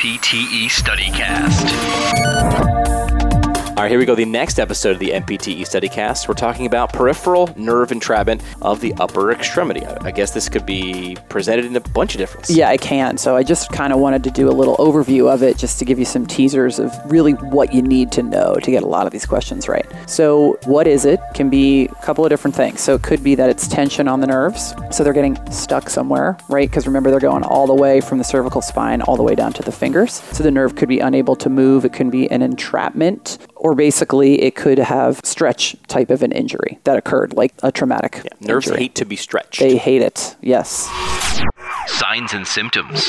NPTE StudyCast. All right, here we go. The next episode of the NPTE StudyCast, we're talking about peripheral nerve entrapment of the upper extremity. I I guess this could be presented in a bunch of different. Yeah, I can. So I just kind of wanted to do a little overview of it just to give you some teasers of really what you need to know to get a lot of these questions right. So, what is it? Can be a couple of different things. So, it could be that it's tension on the nerves. So, they're getting stuck somewhere, right? Because remember, they're going all the way from the cervical spine all the way down to the fingers. So, the nerve could be unable to move. It can be an entrapment, or basically, it could have stretch type of an injury that occurred, like a traumatic. Nerves injury. hate to be stretched. They hate it, yes. Signs and symptoms.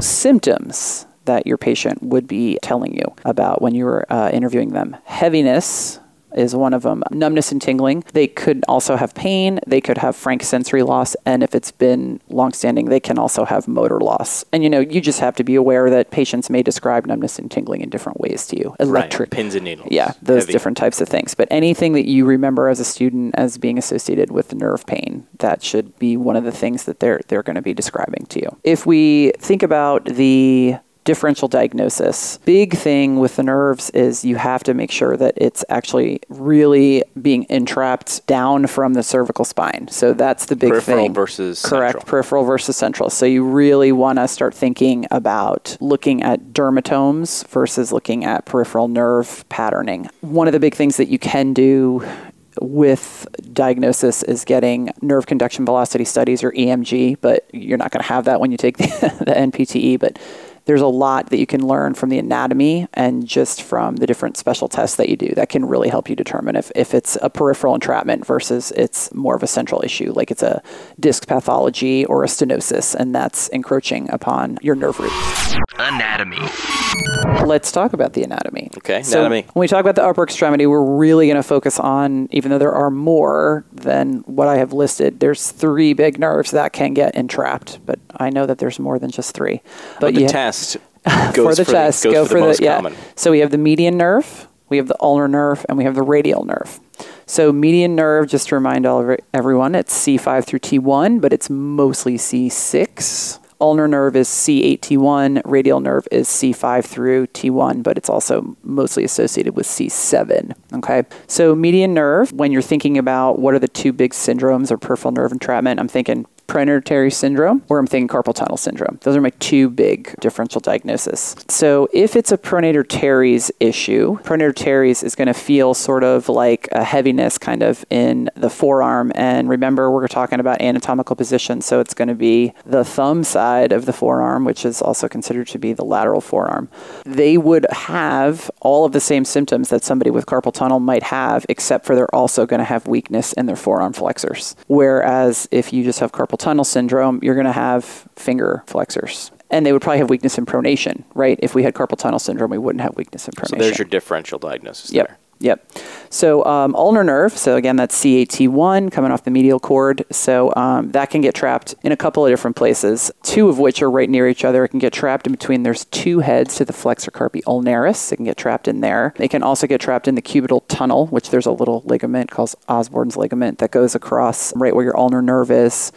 symptoms that your patient would be telling you about when you were uh, interviewing them. Heaviness is one of them. Numbness and tingling. They could also have pain. They could have frank sensory loss. And if it's been longstanding, they can also have motor loss. And you know, you just have to be aware that patients may describe numbness and tingling in different ways to you. Electric. Pins and needles. Yeah, those Heavy. different types of things. But anything that you remember as a student as being associated with nerve pain, that should be one of the things that they're they're going to be describing to you. If we think about the differential diagnosis, big thing with the nerves is you have to make sure that it's actually really being entrapped down from the cervical spine. So that's the big Peripheral thing. versus correct central. peripheral versus central. So you really want to start thinking about looking at dermatomes versus looking at peripheral nerve patterning. One of the big things that you can do with diagnosis is getting nerve conduction velocity studies or EMG, but you're not going to have that when you take the, the NPTE. But there's a lot that you can learn from the anatomy and just from the different special tests that you do that can really help you determine if, if it's a peripheral entrapment versus it's more of a central issue, like it's a disc pathology or a stenosis, and that's encroaching upon your nerve root. Anatomy. Let's talk about the anatomy. Okay, So anatomy. when we talk about the upper extremity, we're really going to focus on, even though there are more than what I have listed, there's three big nerves that can get entrapped, but I know that there's more than just three. But the ha- test for goes the chest, goes go for the, most yeah. common. So we have the median nerve, we have the ulnar nerve, and we have the radial nerve. So median nerve, just to remind all of everyone, it's C5 through T1, but it's mostly C6. Ulnar nerve is C8 T1, radial nerve is C5 through T1, but it's also mostly associated with C7. Okay, so median nerve, when you're thinking about what are the two big syndromes or peripheral nerve entrapment, I'm thinking pronator teres syndrome or I'm thinking carpal tunnel syndrome. Those are my two big differential diagnoses. So if it's a pronator teres issue, pronator teres is going to feel sort of like a heaviness kind of in the forearm. And remember, we're talking about anatomical position. So it's going to be the thumb side of the forearm, which is also considered to be the lateral forearm. They would have all of the same symptoms that somebody with carpal tunnel might have, except for they're also going to have weakness in their forearm flexors. Whereas if you just have carpal tunnel syndrome, you're going to have finger flexors. And they would probably have weakness in pronation, right? If we had carpal tunnel syndrome, we wouldn't have weakness in pronation. So there's your differential diagnosis Yep. there. Yep. So um, ulnar nerve. So again, that's C8T1 coming off the medial cord. So um, that can get trapped in a couple of different places. Two of which are right near each other. It can get trapped in between. There's two heads to the flexor carpi ulnaris. It can get trapped in there. It can also get trapped in the cubital tunnel, which there's a little ligament called Osborne's ligament that goes across right where your ulnar nerve is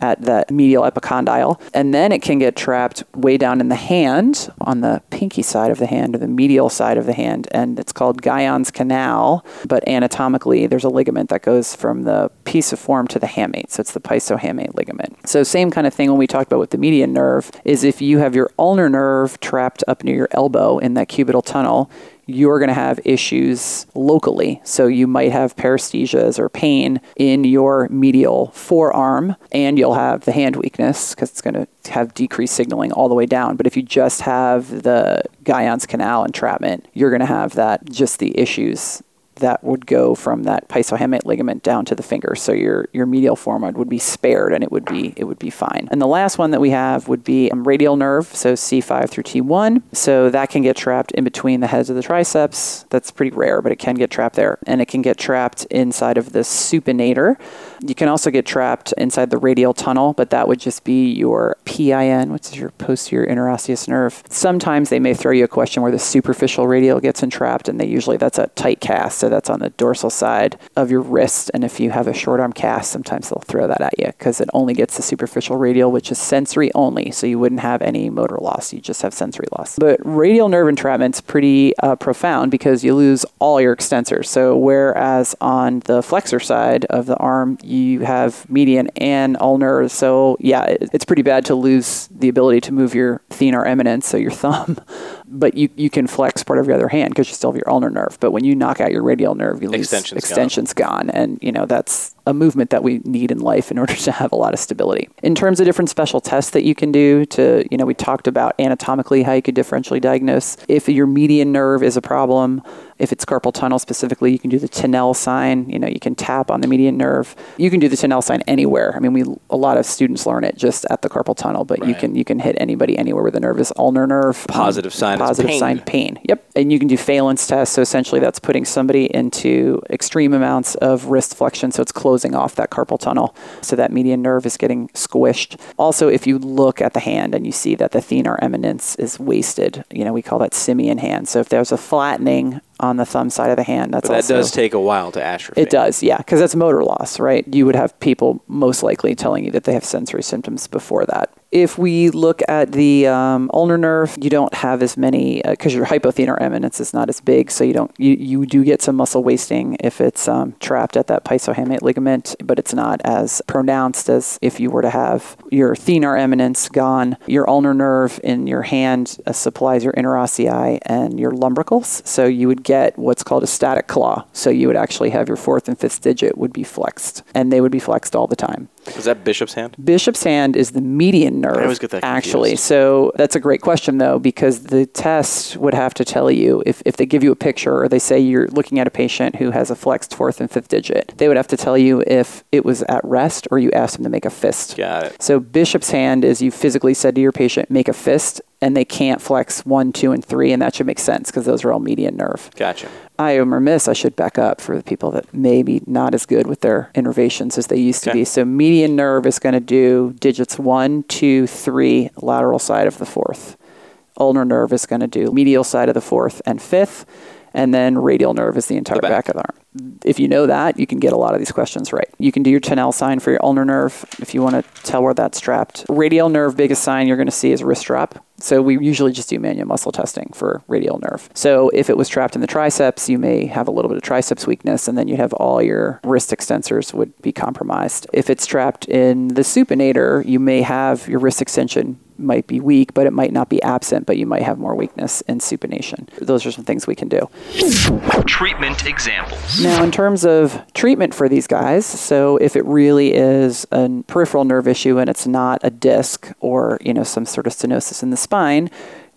at the medial epicondyle. And then it can get trapped way down in the hand on the pinky side of the hand or the medial side of the hand. And it's called Guyon's canal. But anatomically, there's a ligament that goes from the pisiform to the hamate. So it's the pisohamate ligament. So same kind of thing when we talked about with the median nerve is if you have your ulnar nerve trapped up near your elbow in that cubital tunnel, you're going to have issues locally. So you might have paresthesias or pain in your medial forearm, and you'll have the hand weakness because it's going to have decreased signaling all the way down. But if you just have the Guyon's canal entrapment, you're going to have that just the issues that would go from that pisohamate ligament down to the finger. So your your medial forearm would be spared and it would be it would be fine. And the last one that we have would be um, radial nerve, so C5 through T1. So that can get trapped in between the heads of the triceps. That's pretty rare, but it can get trapped there. And it can get trapped inside of the supinator You can also get trapped inside the radial tunnel, but that would just be your PIN, which is your posterior interosseous nerve. Sometimes they may throw you a question where the superficial radial gets entrapped, and they usually that's a tight cast, so that's on the dorsal side of your wrist. And if you have a short arm cast, sometimes they'll throw that at you because it only gets the superficial radial, which is sensory only, so you wouldn't have any motor loss. You just have sensory loss. But radial nerve entrapment's pretty uh, profound because you lose all your extensors. So whereas on the flexor side of the arm, you have median and ulnar. So yeah, it, it's pretty bad to lose the ability to move your thenar eminence, so your thumb. But you, you can flex part of your other hand because you still have your ulnar nerve. But when you knock out your radial nerve, you lose Extension's gone. extension's gone. And you know that's a movement that we need in life in order to have a lot of stability. In terms of different special tests that you can do to, you know, we talked about anatomically how you could differentially diagnose. If your median nerve is a problem, if it's carpal tunnel specifically, you can do the Tinel sign. You know, you can tap on the median nerve. You can do the Tinel sign anywhere. I mean, we a lot of students learn it just at the carpal tunnel, but you can you can hit anybody anywhere where the nerve is ulnar nerve. Positive sign is Positive pain. sign pain. Yep. And you can do Phalen's tests. So essentially, that's putting somebody into extreme amounts of wrist flexion. So it's closing off that carpal tunnel. So that median nerve is getting squished. Also, if you look at the hand and you see that the thenar eminence is wasted, you know, we call that simian hand. So if there's a flattening on the thumb side of the hand, that's But that also does take a while to atrophy. it does, yeah, because that's motor loss, right? You would have people most likely telling you that they have sensory symptoms before that. If we look at the um, ulnar nerve, you don't have as many because your hypothenar eminence is not as big, so you don't you, you do get some muscle wasting if it's um, trapped at that pisohamate ligament, but it's not as pronounced as if you were to have your thenar eminence gone. Your ulnar nerve in your hand uh, supplies your interossei and your lumbricals, so you would get what's called a static claw. So you would actually have your fourth and fifth digit would be flexed, and they would be flexed all the time. Is that Bishop's hand? Bishop's hand is the median nerve. always get that actually. confused. So that's a great question though, because the test would have to tell you if, if they give you a picture or they say you're looking at a patient who has a flexed fourth and fifth digit, they would have to tell you if it was at rest or you asked them to make a fist. Got it. So Bishop's hand is you physically said to your patient, make a fist, and they can't flex one, two, and three, and that should make sense because those are all median nerve. Gotcha. I am remiss. I should back up for the people that maybe not as good with their innervations as they used to be. So median nerve is going to do digits one, two, three, lateral side of the fourth. Ulnar nerve is going to do medial side of the fourth and fifth, and then radial nerve is the entire The back. back. of the arm. If you know that, you can get a lot of these questions right. You can do your Tinel sign for your ulnar nerve if you want to tell where that's strapped. Radial nerve, biggest sign you're going to see is wrist strap. So we usually just do manual muscle testing for radial nerve. So if it was trapped in the triceps, you may have a little bit of triceps weakness, and then you'd have all your wrist extensors would be compromised. If it's trapped in the supinator, you may have your wrist extension might be weak, but it might not be absent, but you might have more weakness in supination. Those are some things we can do. Treatment examples. Now, in terms of treatment for these guys, so if it really is a peripheral nerve issue and it's not a disc or you know some sort of stenosis in the spine,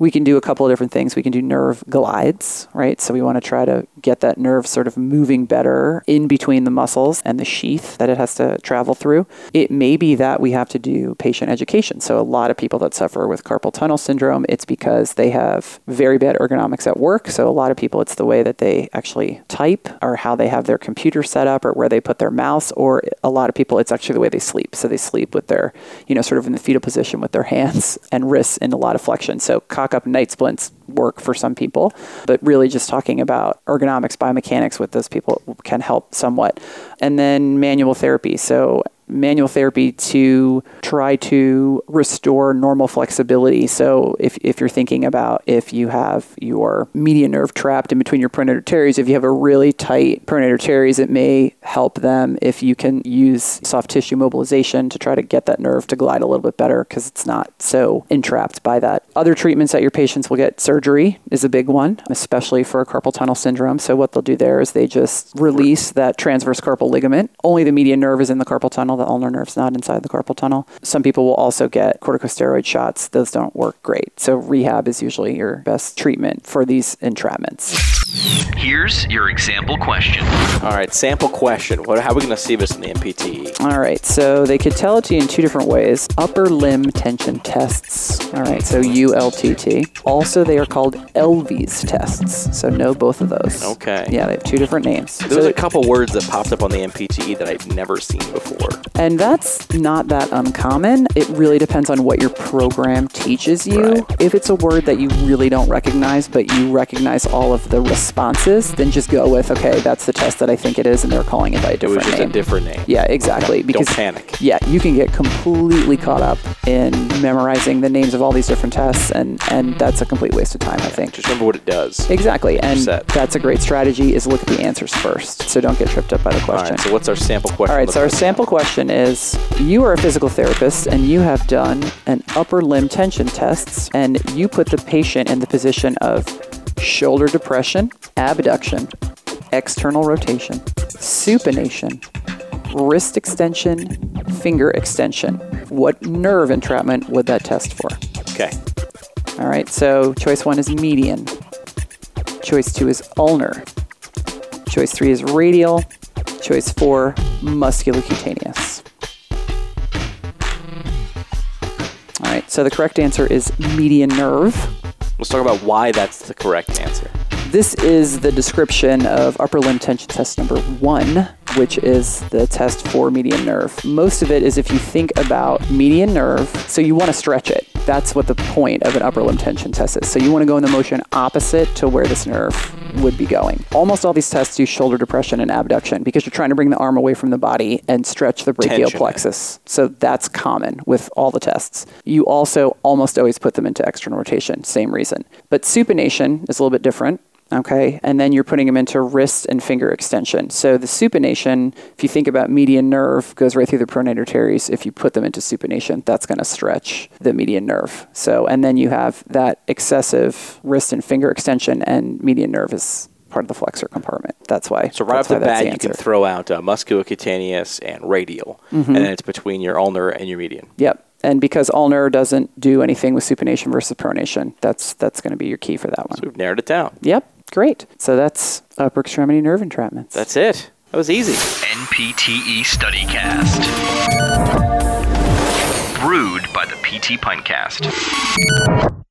we can do a couple of different things. We can do nerve glides, right? So we want to try to get that nerve sort of moving better in between the muscles and the sheath that it has to travel through. It may be that we have to do patient education. So a lot of people that suffer with carpal tunnel syndrome, it's because they have very bad ergonomics at work. So a lot of people, it's the way that they actually type or how they have their computer set up or where they put their mouse. Or a lot of people, it's actually the way they sleep. So they sleep with their, you know, sort of in the fetal position with their hands and wrists in a lot of flexion. So up night splints work for some people, but really just talking about ergonomics, biomechanics with those people can help somewhat. And then manual therapy. So manual therapy to try to restore normal flexibility. So if, if you're thinking about if you have your median nerve trapped in between your pronator teres, if you have a really tight pronator teres, it may help them if you can use soft tissue mobilization to try to get that nerve to glide a little bit better because it's not so entrapped by that. Other treatments that your patients will get surgery is a big one, especially for carpal tunnel syndrome. So what they'll do there is they just release that transverse carpal ligament. Only the median nerve is in the carpal tunnel. The ulnar nerve's not inside the carpal tunnel. Some people will also get corticosteroid shots. Those don't work great. So rehab is usually your best treatment for these entrapments. Here's your example question. All right, sample question. What, how are we going to see this in the NPTE? All right, so they could tell it to you in two different ways. Upper limb tension tests. All right, so ULTT. Also, they are called Elvey's tests. So know both of those. Okay. Yeah, they have two different names. There's So a couple words that popped up on the NPTE that I've never seen before. And that's not that uncommon. It really depends on what your program teaches you. Right. If it's a word that you really don't recognize, but you recognize all of the responses, then just go with, okay, that's the test that I think it is, and they're calling it by a different name. It was just name. a different name. yeah, exactly. Because don't panic. Yeah, you can get completely caught up in memorizing the names of all these different tests, and and that's a complete waste of time. I think. Just remember what it does. Exactly, and Set. that's a great strategy. Is look at the answers first, so don't get tripped up by the question. right, so what's our sample question? All right, so our sample question is you are a physical therapist and you have done an upper limb tension tests and you put the patient in the position of shoulder depression, abduction, external rotation, supination, wrist extension, finger extension. What nerve entrapment would that test for? Okay. All right, so choice one is median. Choice two is ulnar. Choice three is radial. Choice four, musculocutaneous. So the correct answer is median nerve. Let's talk about why that's the correct answer. This is the description of upper limb tension test number one, which is the test for median nerve. Most of it is if you think about median nerve, so you want to stretch it. That's what the point of an upper limb tension test is. So you want to go in the motion opposite to where this nerve would be going. Almost all these tests do shoulder depression and abduction because you're trying to bring the arm away from the body and stretch the brachial Tension it. plexus. So that's common with all the tests. You also almost always put them into external rotation, same reason. But supination is a little bit different. Okay, and then you're putting them into wrist and finger extension. So the supination, if you think about median nerve, goes right through the pronator teres. If you put them into supination, that's going to stretch the median nerve. So, and then you have that excessive wrist and finger extension, and median nerve is part of the flexor compartment. That's why. So right off the bat, you can throw out uh, musculocutaneous and radial, and then it's between your ulnar and your median. Yep. And because ulnar doesn't do anything with supination versus pronation, that's that's going to be your key for that one. So we've narrowed it down. Yep. Great. So that's upper extremity nerve entrapments. That's it. That was easy. NPTE StudyCast. Brewed by the PT Pintcast.